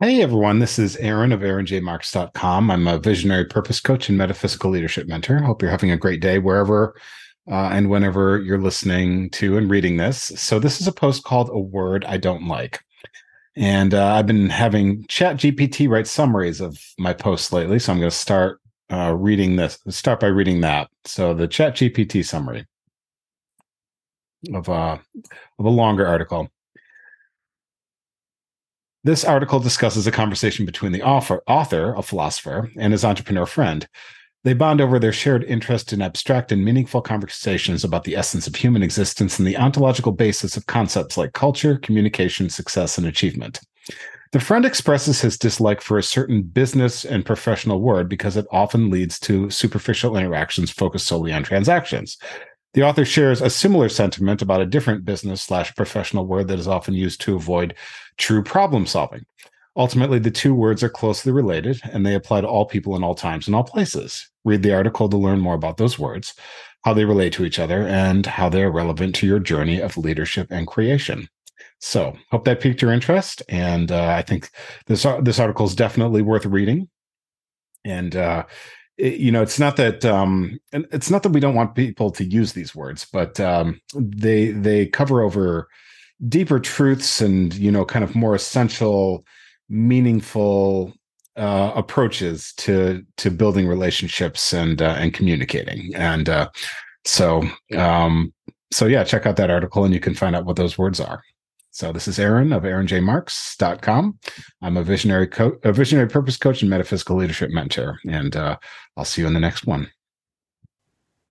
Hey everyone, this is Aaron of aaronjmarx.com. I'm a visionary purpose coach and metaphysical leadership mentor. Hope you're having a great day wherever uh, and whenever you're listening to and reading this. So, this is a post called A Word I Don't Like. And uh, I've been having Chat GPT write summaries of my posts lately. So, I'm going to start uh, reading this, start by reading that. So, the Chat GPT summary of, uh, of a longer article. This article discusses a conversation between the author, author, a philosopher, and his entrepreneur friend. They bond over their shared interest in abstract and meaningful conversations about the essence of human existence and the ontological basis of concepts like culture, communication, success, and achievement. The friend expresses his dislike for a certain business and professional word because it often leads to superficial interactions focused solely on transactions. The author shares a similar sentiment about a different business slash professional word that is often used to avoid true problem solving. Ultimately, the two words are closely related and they apply to all people in all times and all places. Read the article to learn more about those words, how they relate to each other, and how they're relevant to your journey of leadership and creation. So, hope that piqued your interest, and uh, I think this this article is definitely worth reading. And uh, you know, it's not that um, it's not that we don't want people to use these words, but um, they they cover over deeper truths and you know kind of more essential meaningful uh, approaches to to building relationships and uh, and communicating. And uh, so um, so yeah check out that article and you can find out what those words are so this is aaron of aaronjmarx.com i'm a visionary coach a visionary purpose coach and metaphysical leadership mentor and uh, i'll see you in the next one